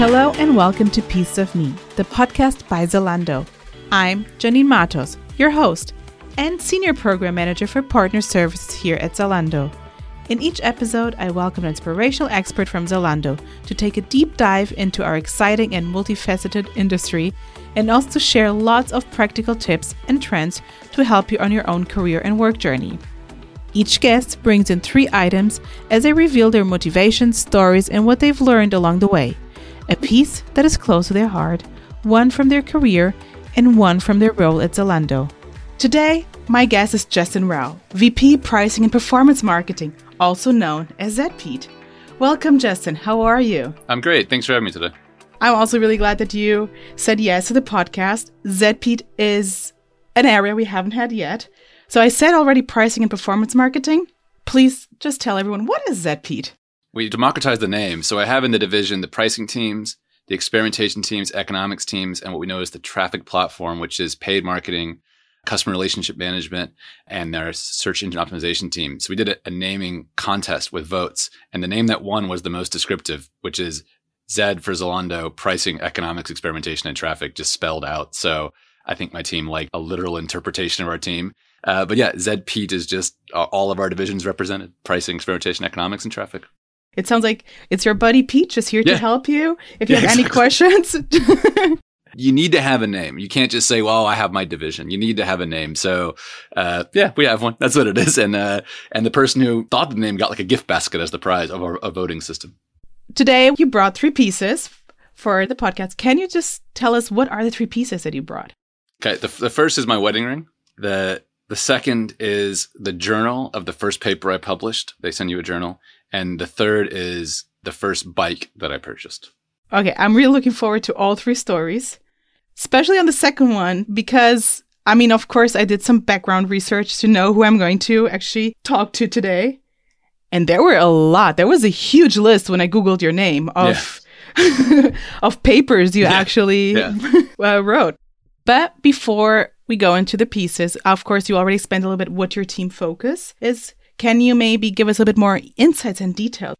Hello and welcome to Piece of Me, the podcast by Zalando. I'm Janine Matos, your host and Senior Program Manager for Partner Services here at Zalando. In each episode, I welcome an inspirational expert from Zalando to take a deep dive into our exciting and multifaceted industry and also share lots of practical tips and trends to help you on your own career and work journey. Each guest brings in three items as they reveal their motivations, stories, and what they've learned along the way. A piece that is close to their heart, one from their career, and one from their role at Zalando. Today, my guest is Justin Rao, VP Pricing and Performance Marketing, also known as ZPete. Welcome, Justin. How are you? I'm great. Thanks for having me today. I'm also really glad that you said yes to the podcast. ZPete is an area we haven't had yet. So I said already pricing and performance marketing. Please just tell everyone what is ZPete? We democratized the name. So I have in the division the pricing teams, the experimentation teams, economics teams, and what we know is the traffic platform, which is paid marketing, customer relationship management, and their search engine optimization team. So we did a, a naming contest with votes, and the name that won was the most descriptive, which is Z for Zalando, pricing, economics, experimentation, and traffic, just spelled out. So I think my team liked a literal interpretation of our team. Uh, but yeah, ZPete is just uh, all of our divisions represented pricing, experimentation, economics, and traffic. It sounds like it's your buddy Pete just here yeah. to help you. If you yeah, have exactly. any questions, you need to have a name. You can't just say, "Well, I have my division." You need to have a name. So, uh, yeah, we have one. That's what it is. And uh, and the person who thought the name got like a gift basket as the prize of our a voting system. Today, you brought three pieces for the podcast. Can you just tell us what are the three pieces that you brought? Okay, the, the first is my wedding ring. The the second is the journal of the first paper I published. They send you a journal. And the third is the first bike that I purchased. Okay, I'm really looking forward to all three stories, especially on the second one, because I mean, of course, I did some background research to know who I'm going to actually talk to today. And there were a lot. There was a huge list when I Googled your name of. Yeah. of papers you yeah. actually yeah. uh, wrote. But before we go into the pieces. Of course, you already spent a little bit what your team focus is. Can you maybe give us a bit more insights and details?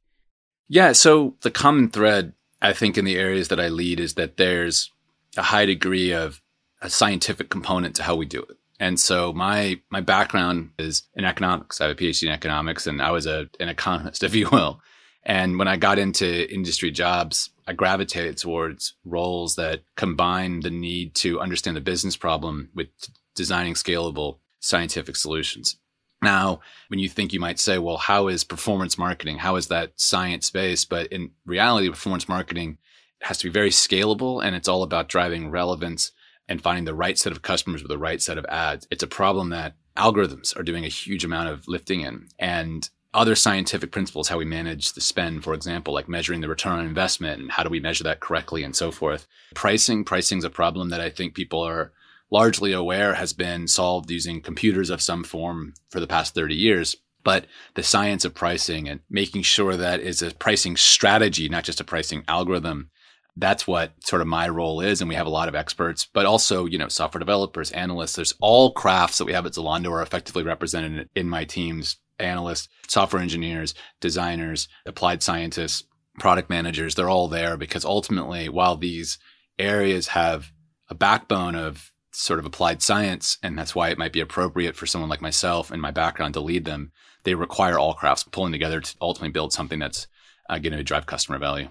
Yeah, so the common thread I think in the areas that I lead is that there's a high degree of a scientific component to how we do it. And so my my background is in economics. I have a PhD in economics and I was a an economist, if you will. And when I got into industry jobs, I gravitated towards roles that combine the need to understand the business problem with designing scalable scientific solutions. Now, when you think you might say, well, how is performance marketing? How is that science based? But in reality, performance marketing has to be very scalable and it's all about driving relevance and finding the right set of customers with the right set of ads. It's a problem that algorithms are doing a huge amount of lifting in. And other scientific principles, how we manage the spend, for example, like measuring the return on investment and how do we measure that correctly and so forth. Pricing, pricing is a problem that I think people are largely aware has been solved using computers of some form for the past 30 years. But the science of pricing and making sure that is a pricing strategy, not just a pricing algorithm. That's what sort of my role is. And we have a lot of experts, but also, you know, software developers, analysts. There's all crafts that we have at Zalando are effectively represented in my teams analysts, software engineers, designers, applied scientists, product managers, they're all there because ultimately, while these areas have a backbone of sort of applied science, and that's why it might be appropriate for someone like myself and my background to lead them, they require all crafts pulling together to ultimately build something that's uh, going to drive customer value.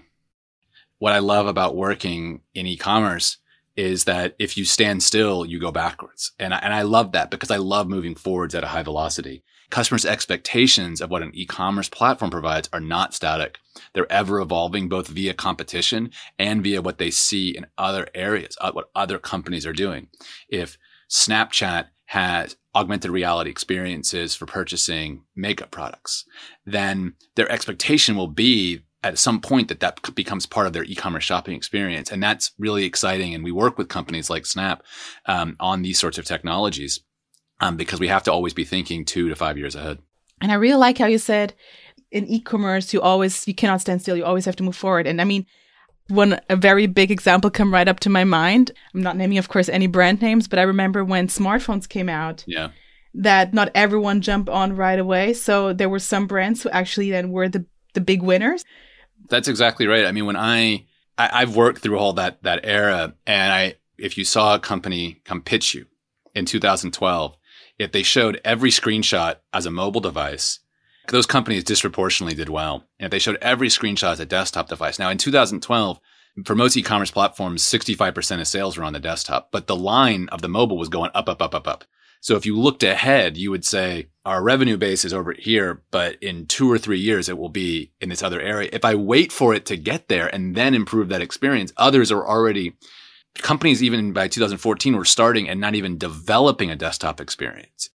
What I love about working in e-commerce is that if you stand still, you go backwards. And I, and I love that because I love moving forwards at a high velocity. Customers' expectations of what an e-commerce platform provides are not static. They're ever evolving both via competition and via what they see in other areas, uh, what other companies are doing. If Snapchat has augmented reality experiences for purchasing makeup products, then their expectation will be at some point that that becomes part of their e-commerce shopping experience and that's really exciting and we work with companies like snap um, on these sorts of technologies um, because we have to always be thinking two to five years ahead. And i really like how you said in e-commerce you always you cannot stand still. You always have to move forward. And i mean one a very big example come right up to my mind. I'm not naming of course any brand names but i remember when smartphones came out yeah. that not everyone jumped on right away. So there were some brands who actually then were the the big winners. That's exactly right. I mean, when I I, I've worked through all that that era, and I if you saw a company come pitch you in 2012, if they showed every screenshot as a mobile device, those companies disproportionately did well. And if they showed every screenshot as a desktop device. Now in 2012, for most e-commerce platforms, 65% of sales were on the desktop, but the line of the mobile was going up, up, up, up, up. So if you looked ahead, you would say our revenue base is over here, but in two or three years, it will be in this other area. If I wait for it to get there and then improve that experience, others are already companies even by 2014 were starting and not even developing a desktop experience.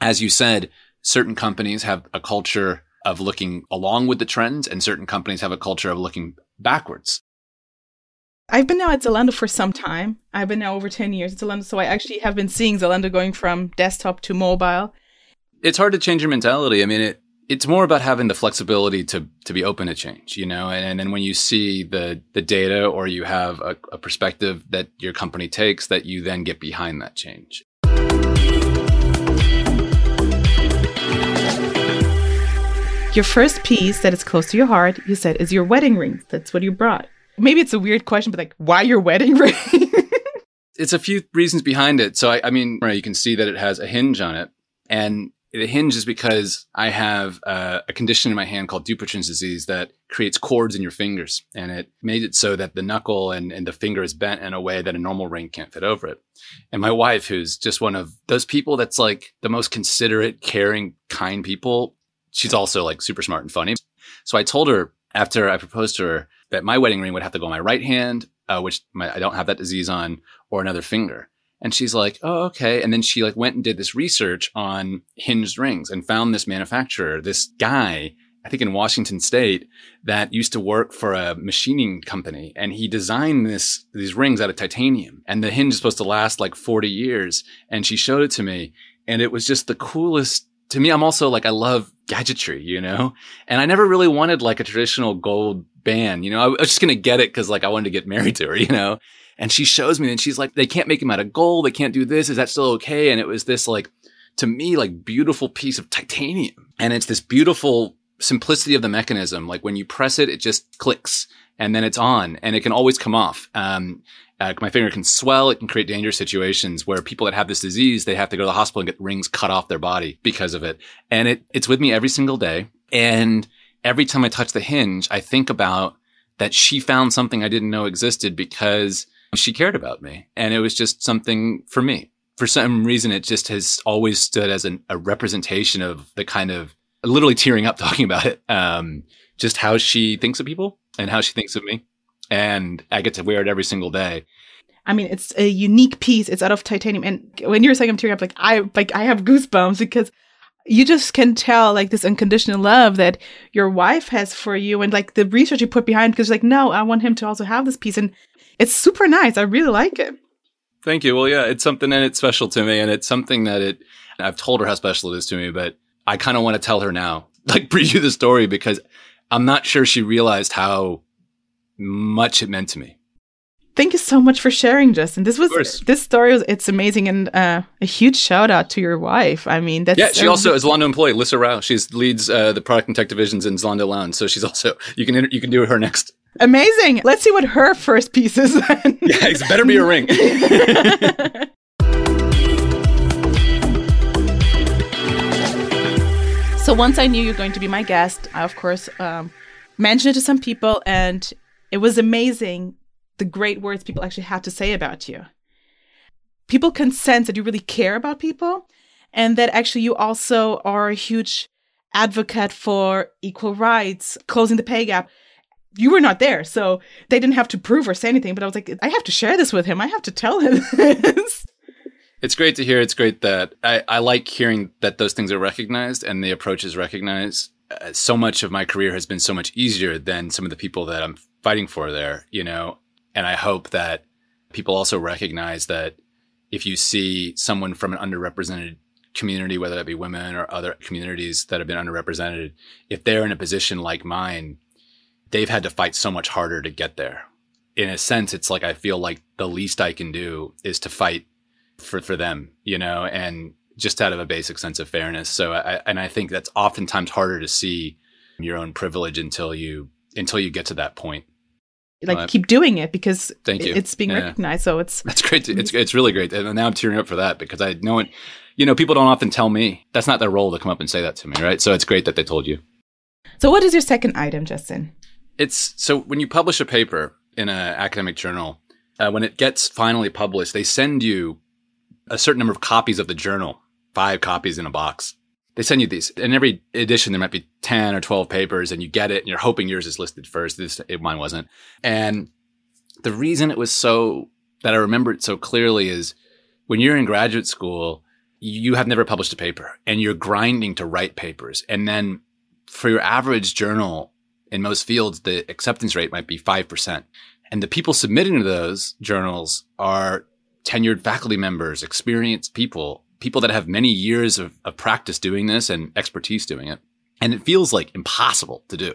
As you said, certain companies have a culture of looking along with the trends and certain companies have a culture of looking backwards. I've been now at Zalando for some time. I've been now over 10 years at Zalando. So I actually have been seeing Zalando going from desktop to mobile. It's hard to change your mentality. I mean, it, it's more about having the flexibility to, to be open to change, you know, and, and then when you see the, the data or you have a, a perspective that your company takes that you then get behind that change. Your first piece that is close to your heart, you said, is your wedding ring. That's what you brought maybe it's a weird question, but like, why your wedding ring? it's a few reasons behind it. So, I, I mean, you can see that it has a hinge on it. And the hinge is because I have uh, a condition in my hand called Dupuytren's disease that creates cords in your fingers. And it made it so that the knuckle and, and the finger is bent in a way that a normal ring can't fit over it. And my wife, who's just one of those people that's like the most considerate, caring, kind people, she's also like super smart and funny. So I told her after I proposed to her that my wedding ring would have to go on my right hand, uh, which my, I don't have that disease on, or another finger. And she's like, "Oh, okay." And then she like went and did this research on hinged rings and found this manufacturer, this guy, I think in Washington State, that used to work for a machining company, and he designed this these rings out of titanium. And the hinge is supposed to last like forty years. And she showed it to me, and it was just the coolest. To me, I'm also like I love gadgetry, you know, and I never really wanted like a traditional gold band. You know, I was just going to get it because like I wanted to get married to her, you know? And she shows me and she's like, they can't make him out of gold. They can't do this. Is that still okay? And it was this like, to me, like beautiful piece of titanium. And it's this beautiful simplicity of the mechanism. Like when you press it, it just clicks and then it's on and it can always come off. Um, uh, my finger can swell. It can create dangerous situations where people that have this disease, they have to go to the hospital and get rings cut off their body because of it. And it, it's with me every single day. And every time I touch the hinge, I think about that she found something I didn't know existed because she cared about me. And it was just something for me. For some reason, it just has always stood as an, a representation of the kind of literally tearing up talking about it. Um, just how she thinks of people and how she thinks of me. And I get to wear it every single day. I mean, it's a unique piece. It's out of titanium. And when you're saying I'm tearing up, like I like I have goosebumps because you just can tell like this unconditional love that your wife has for you and like the research you put behind because like no i want him to also have this piece and it's super nice. I really like it. Thank you. Well yeah it's something and it's special to me and it's something that it i've told her how special it is to me but i kind of want to tell her now like preview the story because i'm not sure she realized how much it meant to me Thank you so much for sharing, Justin. This was this story was it's amazing and uh, a huge shout out to your wife. I mean, that's yeah. She also is Zalando employee, Lissa Rao. She leads uh, the product and tech divisions in Zalando Lounge. So she's also you can you can do her next. Amazing. Let's see what her first piece is. Then. yeah, it better be a ring. so once I knew you're going to be my guest, I of course um, mentioned it to some people, and it was amazing the great words people actually had to say about you. People can sense that you really care about people and that actually you also are a huge advocate for equal rights, closing the pay gap. You were not there, so they didn't have to prove or say anything, but I was like, I have to share this with him. I have to tell him this. It's great to hear. It's great that I, I like hearing that those things are recognized and the approach is recognized. Uh, so much of my career has been so much easier than some of the people that I'm fighting for there, you know, and I hope that people also recognize that if you see someone from an underrepresented community, whether that be women or other communities that have been underrepresented, if they're in a position like mine, they've had to fight so much harder to get there. In a sense, it's like I feel like the least I can do is to fight for, for them, you know, and just out of a basic sense of fairness. So I, and I think that's oftentimes harder to see your own privilege until you, until you get to that point like Well, keep doing it because Thank you. it's being Yeah. recognized. So it's That's great. To, it's it's really great, and now I'm tearing up for that because I know it. You know, people don't often tell me that's not their role to come up and say that to me, right? So it's great that they told you. so. What is your second item, Justin? It's so when you publish a paper in an academic journal, uh, when it gets finally published, they send you a certain number of copies of the journal, five copies in a box. They send you these. In every edition, there might be 10 or 12 papers, and you get it, and you're hoping yours is listed first. This, it, mine wasn't. And the reason it was so that I remember it so clearly is when you're in graduate school, you have never published a paper and you're grinding to write papers. And then for your average journal in most fields, the acceptance rate might be 5%. And the people submitting to those journals are tenured faculty members, experienced people, people that have many years of, of practice doing this and expertise doing it. And it feels like impossible to do.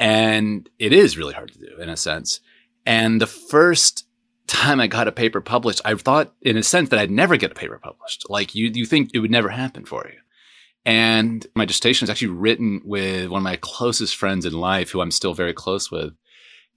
And it is really hard to do in a sense. And the first time I got a paper published, I thought in a sense that I'd never get a paper published. Like you, you think it would never happen for you. And my dissertation is actually written with one of my closest friends in life who I'm still very close with.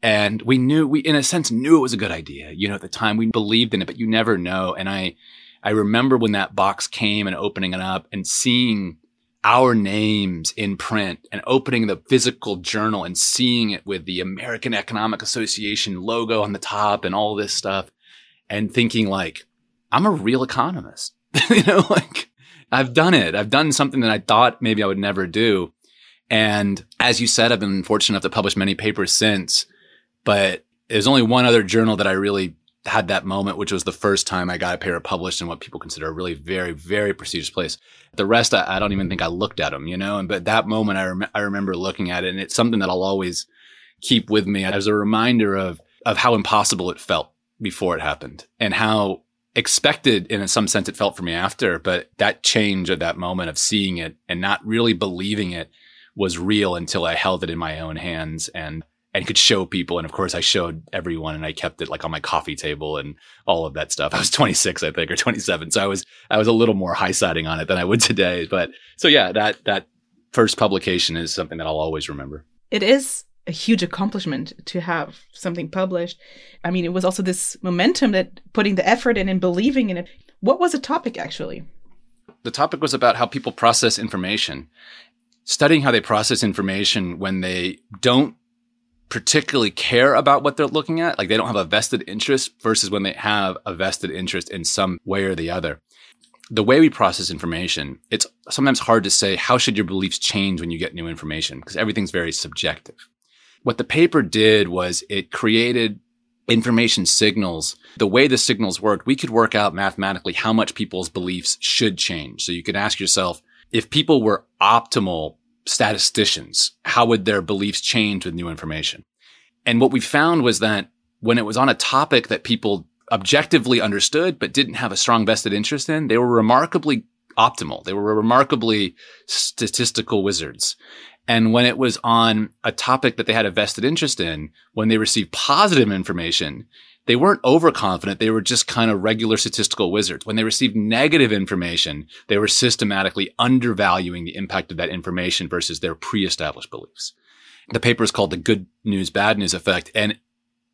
And we knew, we in a sense knew it was a good idea. You know, at the time we believed in it, but you never know. And I, I remember when that box came and opening it up and seeing our names in print and opening the physical journal and seeing it with the American Economic Association logo on the top and all this stuff and thinking like, I'm a real economist. you know, like I've done it. I've done something that I thought maybe I would never do. And as you said, I've been fortunate enough to publish many papers since, but there's only one other journal that I really had that moment, which was the first time I got a paper published in what people consider a really very, very prestigious place. The rest, I, I don't even think I looked at them, you know, and, but that moment I, rem- I remember looking at it and it's something that I'll always keep with me as a reminder of, of how impossible it felt before it happened and how expected in some sense it felt for me after. But that change of that moment of seeing it and not really believing it was real until I held it in my own hands and and could show people. And of course, I showed everyone, and I kept it like on my coffee table and all of that stuff. I was 26, I think, or 27, so I was I was a little more high siding on it than I would today. But so yeah, that that first publication is something that I'll always remember. It is a huge accomplishment to have something published. I mean, it was also this momentum that putting the effort in and believing in it. What was the topic actually? The topic was about how people process information, studying how they process information when they don't particularly care about what they're looking at, like they don't have a vested interest versus when they have a vested interest in some way or the other. The way we process information, it's sometimes hard to say how should your beliefs change when you get new information because everything's very subjective. What the paper did was it created information signals. The way the signals worked, we could work out mathematically how much people's beliefs should change. So you could ask yourself, if people were optimal statisticians, how would their beliefs change with new information? And what we found was that when it was on a topic that people objectively understood, but didn't have a strong vested interest in, they were remarkably optimal. They were remarkably statistical wizards. And when it was on a topic that they had a vested interest in, when they received positive information, they weren't overconfident. They were just kind of regular statistical wizards. When they received negative information, they were systematically undervaluing the impact of that information versus their pre-established beliefs. The paper is called the good news, bad news effect. And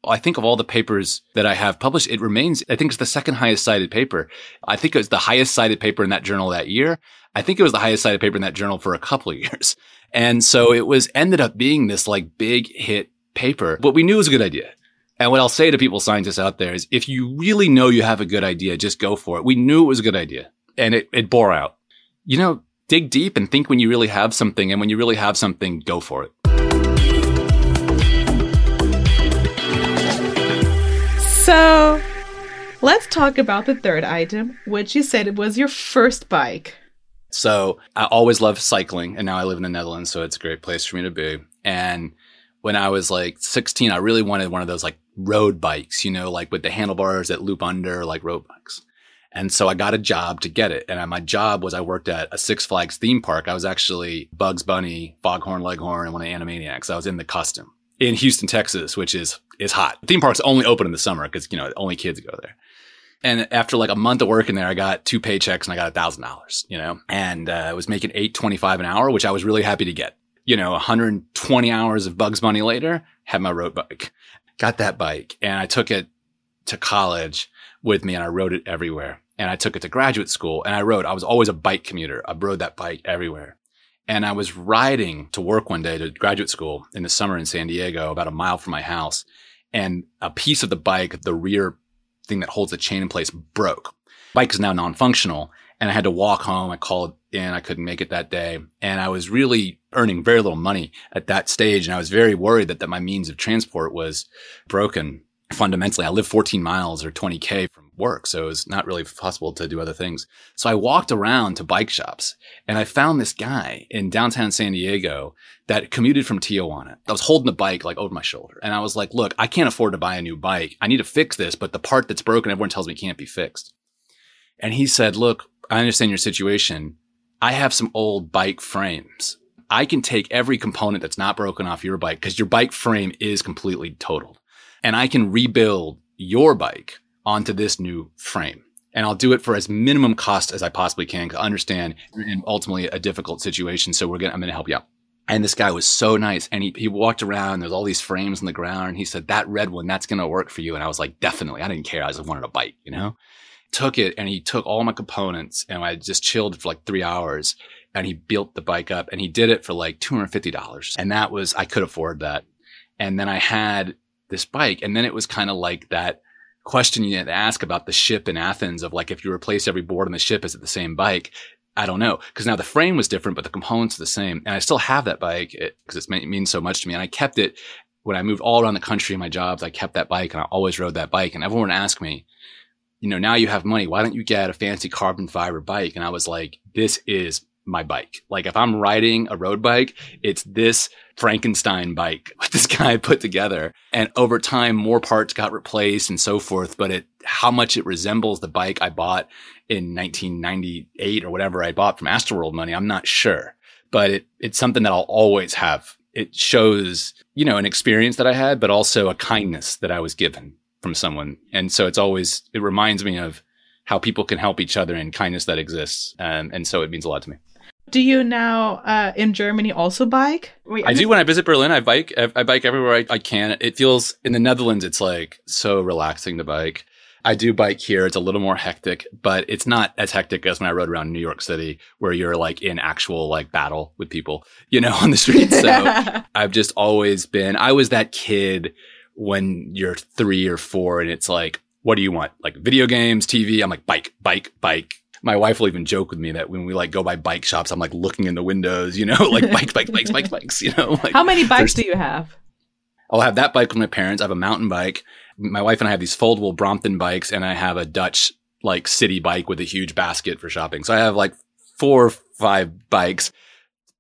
I think of all the papers that I have published, it remains, I think it's the second highest cited paper. I think it was the highest cited paper in that journal that year. I think it was the highest cited paper in that journal for a couple of years. And so it was ended up being this like big hit paper, but we knew was a good idea. And what I'll say to people, scientists out there is if you really know you have a good idea, just go for it. We knew it was a good idea and it, it bore out. You know, dig deep and think when you really have something. And when you really have something, go for it. So let's talk about the third item, which you said it was your first bike. So I always loved cycling and now I live in the Netherlands. So it's a great place for me to be. And when I was like 16, I really wanted one of those like road bikes, you know, like with the handlebars that loop under like road bikes. And so I got a job to get it. And my job was I worked at a Six Flags theme park. I was actually Bugs Bunny, Foghorn Leghorn, and one of Animaniacs. I was in the costume in Houston, Texas, which is is hot. The theme park's only open in the summer because you know only kids go there. And after like a month of working there, I got two paychecks and I got a thousand dollars, you know, and uh, I was making eight twenty five an hour, which I was really happy to get. You know, 120 hours of Bugs Bunny later, had my road bike. Got that bike and I took it to college with me and I rode it everywhere. And I took it to graduate school and I rode, I was always a bike commuter. I rode that bike everywhere. And I was riding to work one day to graduate school in the summer in San Diego, about a mile from my house. And a piece of the bike, the rear thing that holds the chain in place broke. Bike is now non-functional and I had to walk home. I called in. I couldn't make it that day. And I was really earning very little money at that stage. And I was very worried that, that my means of transport was broken fundamentally. I live 14 miles or 20K from work. So it was not really possible to do other things. So I walked around to bike shops and I found this guy in downtown San Diego that commuted from Tijuana. I was holding the bike like over my shoulder and I was like, look, I can't afford to buy a new bike. I need to fix this, but the part that's broken, everyone tells me can't be fixed. And he said, look, I understand your situation. I have some old bike frames. I can take every component that's not broken off your bike because your bike frame is completely totaled and I can rebuild your bike onto this new frame. And I'll do it for as minimum cost as I possibly can to understand and ultimately a difficult situation. So we're going to, I'm going to help you out. And this guy was so nice. And he, he walked around. There's all these frames on the ground. And he said, that red one, that's going to work for you. And I was like, definitely. I didn't care. I just wanted a bike, you know? Took it and he took all my components and I just chilled for like three hours and he built the bike up and he did it for like $250. And that was, I could afford that. And then I had this bike. And then it was kind of like that question you had to ask about the ship in Athens of like, if you replace every board on the ship, is it the same bike? I don't know. Cause now the frame was different, but the components are the same. And I still have that bike because it, it means so much to me. And I kept it when I moved all around the country in my jobs. I kept that bike and I always rode that bike. And everyone would ask me, you know, now you have money. Why don't you get a fancy carbon fiber bike? And I was like, this is my bike. Like if I'm riding a road bike, it's this Frankenstein bike what this guy put together. And over time, more parts got replaced and so forth. But it, how much it resembles the bike I bought in 1998 or whatever I bought from Astroworld money, I'm not sure. But it, it's something that I'll always have. It shows, you know, an experience that I had, but also a kindness that I was given from someone. And so it's always, it reminds me of how people can help each other and kindness that exists. Um, and so it means a lot to me. Do you now uh, in Germany also bike? Wait, I do when I visit Berlin. I bike. I, bike everywhere I, I can. It feels in the Netherlands. It's like so relaxing to bike. I do bike here. It's a little more hectic, but it's not as hectic as when I rode around New York City, where you're like in actual like battle with people, you know, on the streets. So I've just always been. I was that kid when you're three or four, and it's like, what do you want? Like video games, TV. I'm like bike, bike, bike my wife will even joke with me that when we like go by bike shops, I'm like looking in the windows, you know, like bikes, bikes, bikes, bikes, bikes, you know. Like, How many bikes do you have? I'll have that bike with my parents. I have a mountain bike. My wife and I have these foldable Brompton bikes, and I have a Dutch like city bike with a huge basket for shopping. So I have like four or five bikes.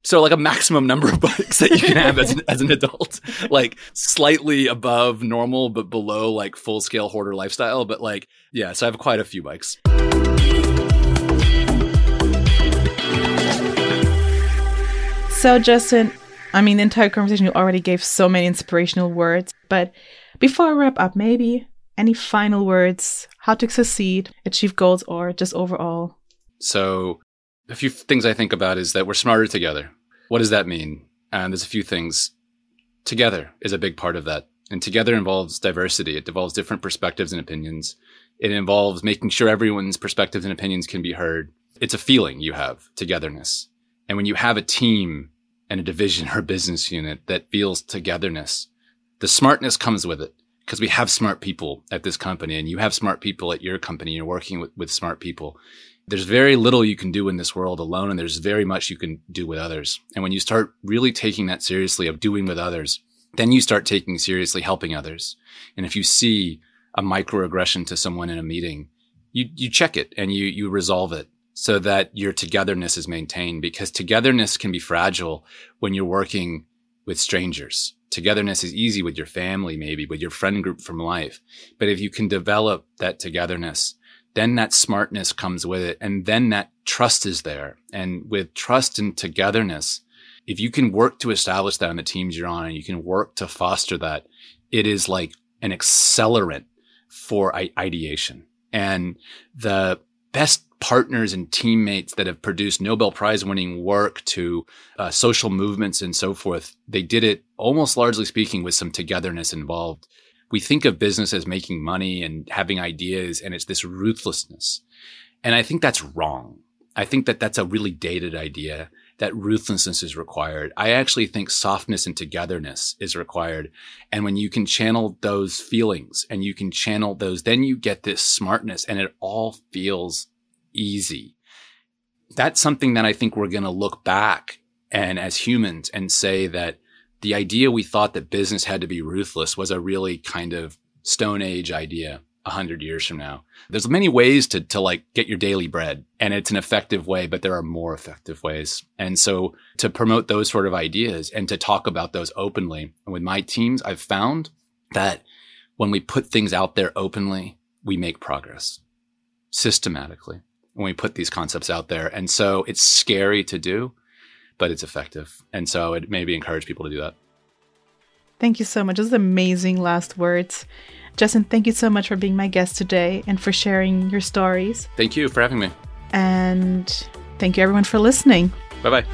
So like a maximum number of bikes that you can have as an, as an adult, like slightly above normal, but below like full scale hoarder lifestyle. But like, yeah, so I have quite a few bikes. So, Justin, I mean, the entire conversation, you already gave so many inspirational words. But before I wrap up, maybe any final words, how to succeed, achieve goals, or just overall? So, a few things I think about is that we're smarter together. What does that mean? And there's a few things. Together is a big part of that. And together involves diversity. It involves different perspectives and opinions. It involves making sure everyone's perspectives and opinions can be heard. It's a feeling you have togetherness. And when you have a team and a division or a business unit that feels togetherness. The smartness comes with it because we have smart people at this company and you have smart people at your company. You're working with, with smart people. There's very little you can do in this world alone and there's very much you can do with others. And when you start really taking that seriously of doing with others, then you start taking seriously helping others. And if you see a microaggression to someone in a meeting, you, you check it and you, you resolve it so that your togetherness is maintained because togetherness can be fragile when you're working with strangers. Togetherness is easy with your family, maybe with your friend group from life. But if you can develop that togetherness, then that smartness comes with it. And then that trust is there. And with trust and togetherness, if you can work to establish that in the teams you're on and you can work to foster that, it is like an accelerant for ideation. And the best partners and teammates that have produced Nobel Prize winning work to uh, social movements and so forth. They did it almost largely speaking with some togetherness involved. We think of business as making money and having ideas, and it's this ruthlessness. And I think that's wrong. I think that that's a really dated idea that ruthlessness is required. I actually think softness and togetherness is required. And when you can channel those feelings and you can channel those, then you get this smartness and it all feels easy. That's something that I think we're going to look back and as humans and say that the idea we thought that business had to be ruthless was a really kind of stone age idea a hundred years from now. There's many ways to, to like get your daily bread and it's an effective way, but there are more effective ways. And so to promote those sort of ideas and to talk about those openly and with my teams, I've found that when we put things out there openly, we make progress systematically when we put these concepts out there. And so it's scary to do, but it's effective. And so it maybe encourage people to do that. Thank you so much. Those amazing last words. Justin, thank you so much for being my guest today and for sharing your stories. Thank you for having me. And thank you, everyone, for listening. Bye bye.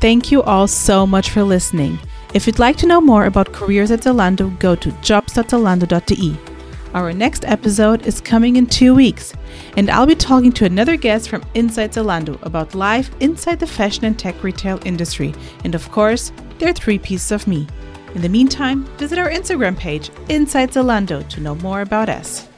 Thank you all so much for listening. If you'd like to know more about careers at Zalando, go to jobs.zalando.de. Our next episode is coming in two weeks, and I'll be talking to another guest from Inside Zalando about life inside the fashion and tech retail industry, and of course, their three pieces of me. In the meantime, visit our Instagram page, Inside Zalando, to know more about us.